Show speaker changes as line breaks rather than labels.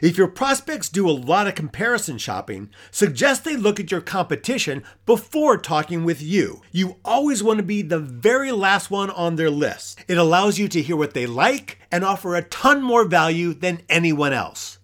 If your prospects do a lot of comparison shopping, suggest they look at your competition before talking with you. You always want to be the very last one on their list. It allows you to hear what they like and offer a ton more value than anyone else.